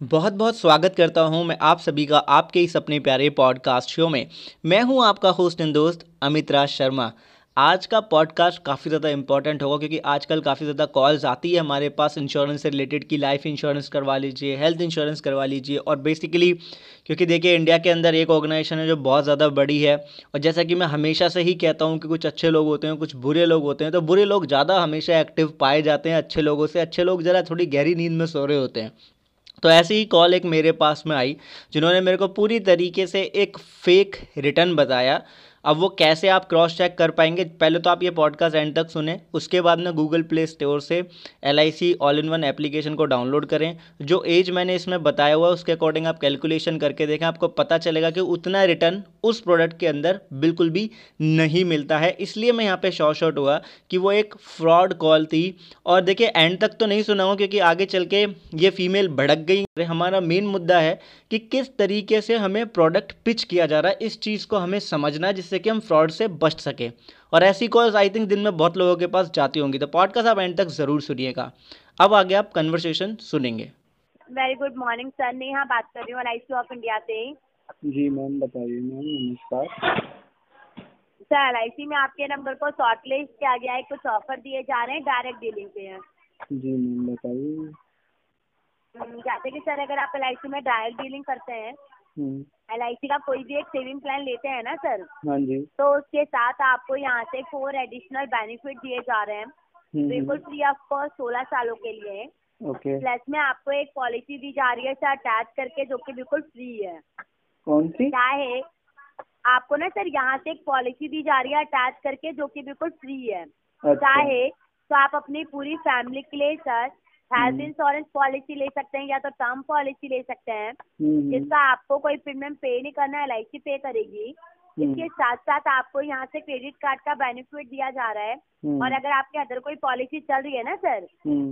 बहुत बहुत स्वागत करता हूँ मैं आप सभी का आपके इस अपने प्यारे पॉडकास्ट शो में। मैं हूँ आपका होस्ट एंड दोस्त अमित राज शर्मा। आज का पॉडकास्ट काफ़ी ज़्यादा इंपॉर्टेंट होगा क्योंकि आजकल काफ़ी ज़्यादा कॉल्स आती है हमारे पास। इंश्योरेंस से रिलेटेड की लाइफ इंश्योरेंस करवा लीजिए हेल्थ इंश्योरेंस करवा लीजिए और बेसिकली क्योंकि देखिए इंडिया के अंदर एक ऑर्गेनाइजेशन है जो बहुत ज़्यादा बड़ी है और जैसा कि मैं हमेशा से ही कहता हूँ कि कुछ अच्छे लोग होते हैं, कुछ बुरे लोग होते हैं तो बुरे लोग ज़्यादा हमेशा एक्टिव पाए जाते हैं अच्छे लोगों से। अच्छे लोग ज़रा थोड़ी गहरी नींद में सो रहे होते हैं। तो ऐसी ही कॉल एक मेरे पास में आई, जिन्होंने मेरे को पूरी तरीके से एक फ़ेक रिटर्न बताया। अब वो कैसे आप क्रॉस चेक कर पाएँगे? पहले तो आप ये पॉडकास्ट एंड तक सुने, उसके बाद में गूगल प्ले स्टोर से L I C all in one application को डाउनलोड करें। जो एज मैंने इसमें बताया हुआ है, उसके अकॉर्डिंग आप कैलकुलेशन करके देखें, आपको पता चलेगा कि उतना रिटर्न उस प्रोडक्ट के अंदर बिल्कुल भी नहीं मिलता है। इसलिए मैं यहाँ पे शॉर्ट शॉर्ट हुआ कि वो एक फ्रॉड कॉल थी। और देखिए एंड तक तो नहीं सुनाऊँ क्योंकि आगे चल के ये फीमेल भड़क गई। हमारा मेन मुद्दा है कि किस तरीके से हमें प्रोडक्ट पिच किया जा रहा है, इस चीज़ को हमें समझना जिससे कि हम फ्रॉड से बच सके। और ऐसी कॉल्स आई थिंक दिन में बहुत लोगों के पास जाती होंगी। तो पॉडकास्ट आप एंड तक ज़रूर सुनिएगा। अब आगे आप कन्वर्सेशन सुनेंगे। वेरी गुड मॉर्निंग सर मैं यहाँ बात कर रही हूँ एल ऑफ़ इंडिया से। जी मैम बताइए मैम नमस्कार। सर एल आई में आपके नंबर को शॉर्ट लिस्ट किया गया है कुछ ऑफ़र दिए जा रहे हैं डायरेक्ट डीलिंग पे हैं। जी मैम बताइए। जैसे कि सर अगर आप एल आई सी में डायरेक्ट डीलिंग करते हैं एल हम्म। का कोई भी एक सेविंग प्लान लेते हैं ना सर? हाँ जी। तो उसके साथ आपको यहाँ से फोर एडिशनल बेनिफिट दिए जा रहे हैं। हम्म। बिल्कुल फ्री ऑफ़ कॉस्ट सोलह सालों के लिए। ओके। प्लस में आपको एक पॉलिसी दी जा रही है सर अटैच करके जो कि बिल्कुल फ्री है। कौन सी क्या है आपको ना सर यहाँ से एक पॉलिसी दी जा रही है अटैच करके जो कि बिल्कुल फ्री है अच्छा। क्या है तो आप अपनी पूरी फैमिली के लिए सर हेल्थ इंश्योरेंस पॉलिसी ले सकते हैं या तो टर्म पॉलिसी ले सकते हैं हम्म। जिसका आपको कोई प्रीमियम पे नहीं करना एल आई पे करेगी हम्म। इसके साथ साथ आपको यहाँ से क्रेडिट कार्ड का बेनिफिट दिया जा रहा है। हम्म। और अगर आपके अंदर कोई पॉलिसी चल रही है ना सर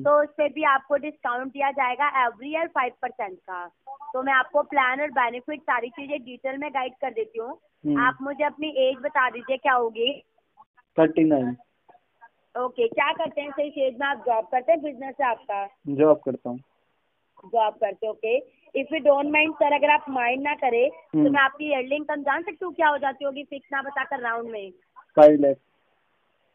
तो उस पर भी आपको डिस्काउंट दिया जाएगा एवरी ईयर फाइव परसेंट का। तो मैं आपको प्लान और बेनिफिट सारी चीज़ें डिटेल में गाइड कर देती हूँ। आप मुझे अपनी एज बता दीजिए क्या होगी? Thirty nine. ओके क्या करते हैं? सही एज में आप जॉब करते हैं? बिज़नेस है आपका। जॉब करता हूँ। जॉब करते okay if you don't mind sir अगर आप माइंड ना करे तो हम्म। मैं आपकी ईयरलिंग कम जान सकती हूँ क्या हो जाती होगी फिक्स ना बताकर राउंड में five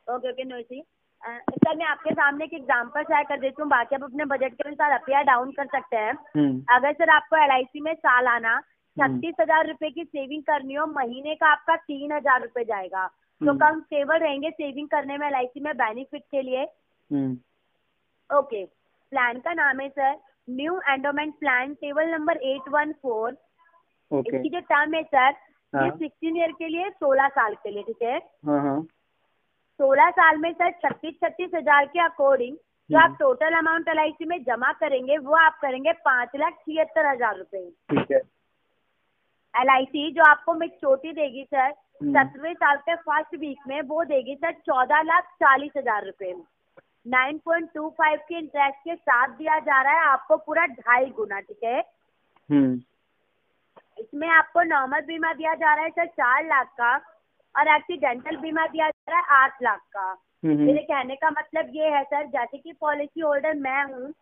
okay okay no see sir मैं आपके सामने एक एग्जांपल शेयर कर देती हूँ बाकी आप अपने बजट के अनुसार अप या डाउन कर सकते हैं हम्म। अगर सर आपको एलआईसी में साल आना हम्म। छत्तीस हज़ार रूपए की सेविंग करनी हो महीने का आपका तीन हज़ार रूपए जाएगा तो कम। स्टेबल रहेंगे सेविंग करने में एलआईसी में बेनिफिट के लिए ओके। प्लान का नाम है sir new endowment plan table number eight one four. इसकी जो टर्म है सर ये सिक्सटीन ईयर के लिए सोलह साल के लिए ठीक है? हाँ, हाँ। सोलह साल में सर छत्तीस छत्तीस हज़ार के अकॉर्डिंग जो आप टोटल अमाउंट एलआईसी में जमा करेंगे वो आप करेंगे पाँच लाख छिहत्तर हज़ार रूपए। ठीक है। एलआईसी जो आपको मेच्योरिटी देगी सर हम्म। सत्रहवें साल के फ़र्स्ट वीक में वो देगी सर चौदह लाख चालीस हज़ार रूपए। नाइन पॉइंट टू फाइव के इंटरेस्ट के साथ दिया जा रहा है। आपको पूरा ढाई गुना ठीक है? हम्म। इसमें आपको नॉर्मल बीमा दिया जा रहा है सर चार लाख का और एक्सीडेंटल बीमा दिया जा रहा है आठ लाख का। हम्म, मेरे कहने का मतलब ये है सर जैसे कि पॉलिसी होल्डर मैं हूँ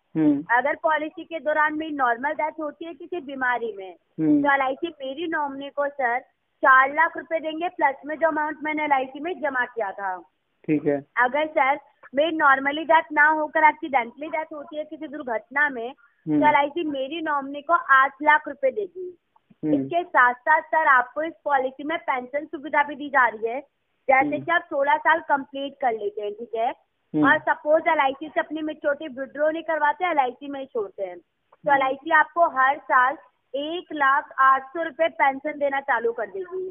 अगर पॉलिसी के दौरान मेरी नॉर्मल डेथ होती है किसी बीमारी में तो एल मेरी नॉमिनी को सर चार लाख रुपए देंगे प्लस में जो अमाउंट मैंने एल में जमा किया था। ठीक है। अगर सर मेरी नॉर्मली डेथ ना होकर एक्सीडेंटली डेथ होती है किसी दुर्घटना में तो एल हम्म। मेरी नॉमिनी को आठ लाख रुपए देगी हम्म। इसके साथ साथ सर आपको इस पॉलिसी में पेंशन सुविधा भी दी जा रही है जैसे हम्म। कि आप सोलह साल कंप्लीट कर लेते हैं ठीक है और सपोज़ एल से अपनी मेच्योरिटी विड्रॉ नहीं करवाते एल में ही छोड़ते हैं तो एल आपको हर साल एक लाख आठ सौ रूपए पेंशन देना चालू कर देगी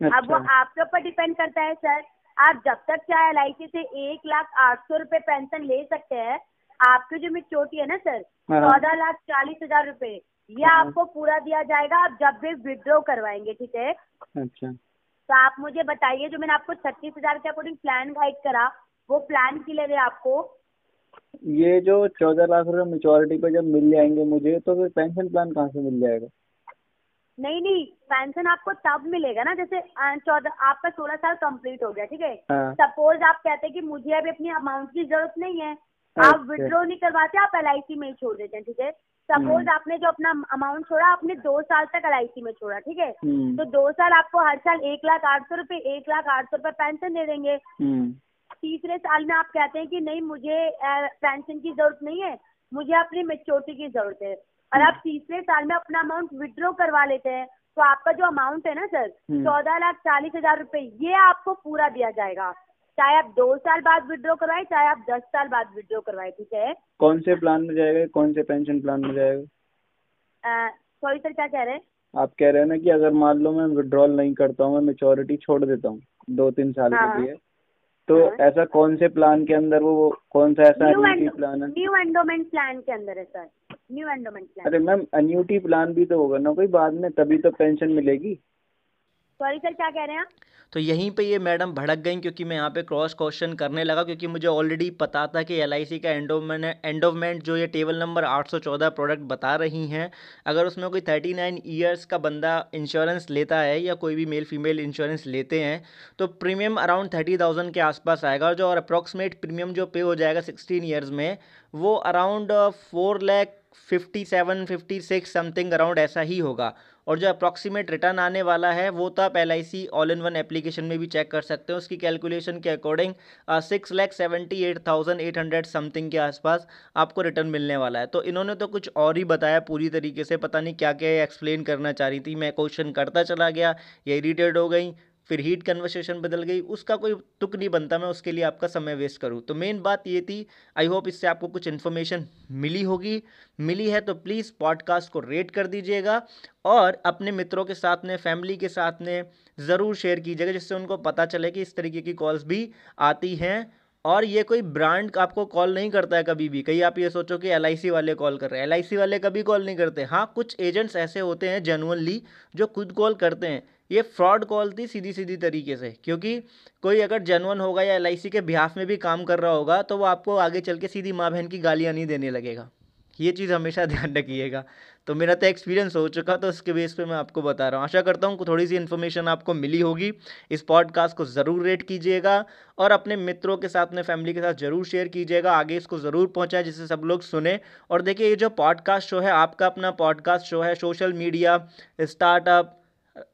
अच्छा। अब वो आपके ऊपर डिपेंड करता है सर आप जब तक चाहे एल से एक लाख आठ सौ रूपए पेंशन ले सकते हैं आपकी जो मेच्योरिटी है ना सर हाँ। चौदह लाख चालीस हज़ार रूपए ये हाँ। आपको पूरा दिया जाएगा आप जब भी विड्रॉ करवाएँगे ठीक है अच्छा तो आप मुझे बताइए जो मैंने आपको छत्तीस हज़ार के अकॉर्डिंग प्लान गाइड करा वो प्लान क्लियर है आपको ये जो चौदह लाख रुपए मेच्योरिटी पे जब मिल जाएँगे मुझे तो फिर पेंशन प्लान कहाँ से मिल जाएगा नहीं नहीं पेंशन आपको तब मिलेगा ना जैसे चौदह आपका सोलह साल कंप्लीट हो गया ठीक है सपोज़ हाँ। आप कहते हैं कि मुझे अभी अपनी अमाउंट की ज़रूरत नहीं है आप विड्रॉ अच्छा। नहीं करवाते आप एलआईसी में ही छोड़ देते हैं ठीक है सपोज़ आपने जो अपना अमाउंट छोड़ा आपने दो साल तक एलआईसी में छोड़ा ठीक है हम्म। तो दो साल आपको हर साल एक लाख आठ सौ रुपये एक लाख आठ सौ रुपये पेंशन दे देंगे हम्म। तीसरे साल में आप कहते हैं कि नहीं मुझे पेंशन की ज़रूरत नहीं है मुझे अपनी मेच्योरिटी की ज़रूरत है और आप तीसरे साल में अपना अमाउंट विड्रॉ करवा लेते हैं तो आपका जो अमाउंट है ना सर हम्म। चौदह लाख चालीस हज़ार रूपए ये आपको पूरा दिया जाएगा। चाहे आप दो साल बाद विड्रॉ करवाए चाहे आप दस साल बाद विड्रॉ करवाए ठीक है? कौन से प्लान में जाएगा कौन से पेंशन प्लान में जाएगा? सॉरी सर क्या कह रहे हैं? आप कह रहे हैं ना कि अगर मान लो मैं विड्रॉल नहीं करता हूँ मैं मेच्योरिटी छोड़ देता हूँ दो तीन साल हाँ, के लिए तो हाँ। ऐसा कौन से प्लान के अंदर वो वो कौन सा ऐसा न्यू प्लान है? न्यू एंडोमेंट प्लान के अंदर है सर न्यू एंडोमेंट प्लान अरे मैम एन्यूटी प्लान भी तो होगा ना कोई बाद में तभी तो पेंशन मिलेगी। सॉरी सर क्या कह रहे हैं आप? तो यहीं पे ये मैडम भड़क गई क्योंकि मैं यहाँ पे क्रॉस क्वेश्चन करने लगा क्योंकि मुझे ऑलरेडी पता था कि एलआईसी का एंडोमेंट एंडोमेंट जो ये टेबल नंबर 814 प्रोडक्ट बता रही हैं। अगर उसमें कोई 39 इयर्स का बंदा इंश्योरेंस लेता है या कोई भी मेल फीमेल इंश्योरेंस लेते हैं तो प्रीमियम अराउंड थर्टी थाउज़ेंड के आसपास आएगा और जो और अप्रॉक्सीमेट प्रीमियम जो पे हो जाएगा सिक्सटीन ईयर्स में वो around four lakh fifty seven fifty six something around ऐसा ही होगा। और जो अप्रॉक्सीमेट रिटर्न आने वाला है, वो तो आप L all in one application में भी चेक कर सकते हो। उसकी कैलकुलेशन के according six lakh seventy eight thousand eight hundred something के आसपास आपको रिटर्न मिलने वाला है। तो इन्होंने तो कुछ और ही बताया पूरी तरीके से, पता नहीं क्या क्या एक्सप्लेन करना चाह रही थी। मैं क्वेश्चन करता चला गया, ये इरीटेड हो गई फिर हीट कन्वर्सेशन बदल गई, उसका कोई तुक नहीं बनता, मैं उसके लिए आपका समय वेस्ट करूँ। तो मेन बात ये थी आई होप इससे आपको कुछ इन्फॉर्मेशन मिली होगी। मिली है तो प्लीज़ पॉडकास्ट को रेट कर दीजिएगा और अपने मित्रों के साथ में फैमिली के साथ में ज़रूर शेयर कीजिएगा, जिससे उनको पता चले कि इस तरीके की कॉल्स भी आती हैं। और ये कोई ब्रांड आपको कॉल नहीं करता है कभी भी, कहीं आप ये सोचो कि LIC वाले कॉल कर रहे हैं LIC वाले कभी कॉल नहीं करते। हाँ कुछ एजेंट्स ऐसे होते हैं जेनुअनली जो खुद कॉल करते हैं। ये फ्रॉड कॉल थी सीधी सीधी तरीके से, क्योंकि कोई अगर जेनवन होगा या LIC के बिहाफ में भी काम कर रहा होगा तो वो आपको आगे चल के सीधी माँ बहन की गालियाँ नहीं देने लगेगा। ये चीज़ हमेशा ध्यान रखिएगा। तो मेरा तो एक्सपीरियंस हो चुका तो उसके बेस पे मैं आपको बता रहा हूँ। आशा करता हूँ थोड़ी सी इन्फॉर्मेशन आपको मिली होगी। इस पॉडकास्ट को ज़रूर रेट कीजिएगा और अपने मित्रों के साथ, अपने फैमिली के साथ ज़रूर शेयर कीजिएगा। आगे इसको ज़रूर पहुँचाए, जिससे सब लोग सुने। और देखिए, ये जो पॉडकास्ट शो है, आपका अपना पॉडकास्ट शो है social media startup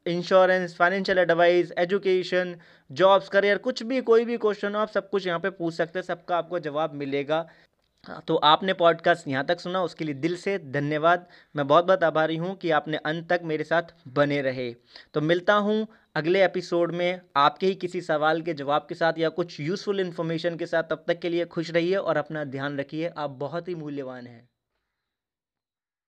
insurance financial advice education jobs career कुछ भी कोई भी क्वेश्चन हो आप सब कुछ यहाँ पे पूछ सकते हैं सबका आपको जवाब मिलेगा। हाँ, तो आपने पॉडकास्ट यहाँ तक सुना उसके लिए दिल से धन्यवाद। मैं बहुत बहुत आभारी हूँ कि आपने अंत तक मेरे साथ बने रहे। तो मिलता हूँ अगले एपिसोड में आपके ही किसी सवाल के जवाब के साथ या कुछ यूज़फुल इन्फॉर्मेशन के साथ। तब तक के लिए खुश रहिए और अपना ध्यान रखिए। आप बहुत ही मूल्यवान हैं।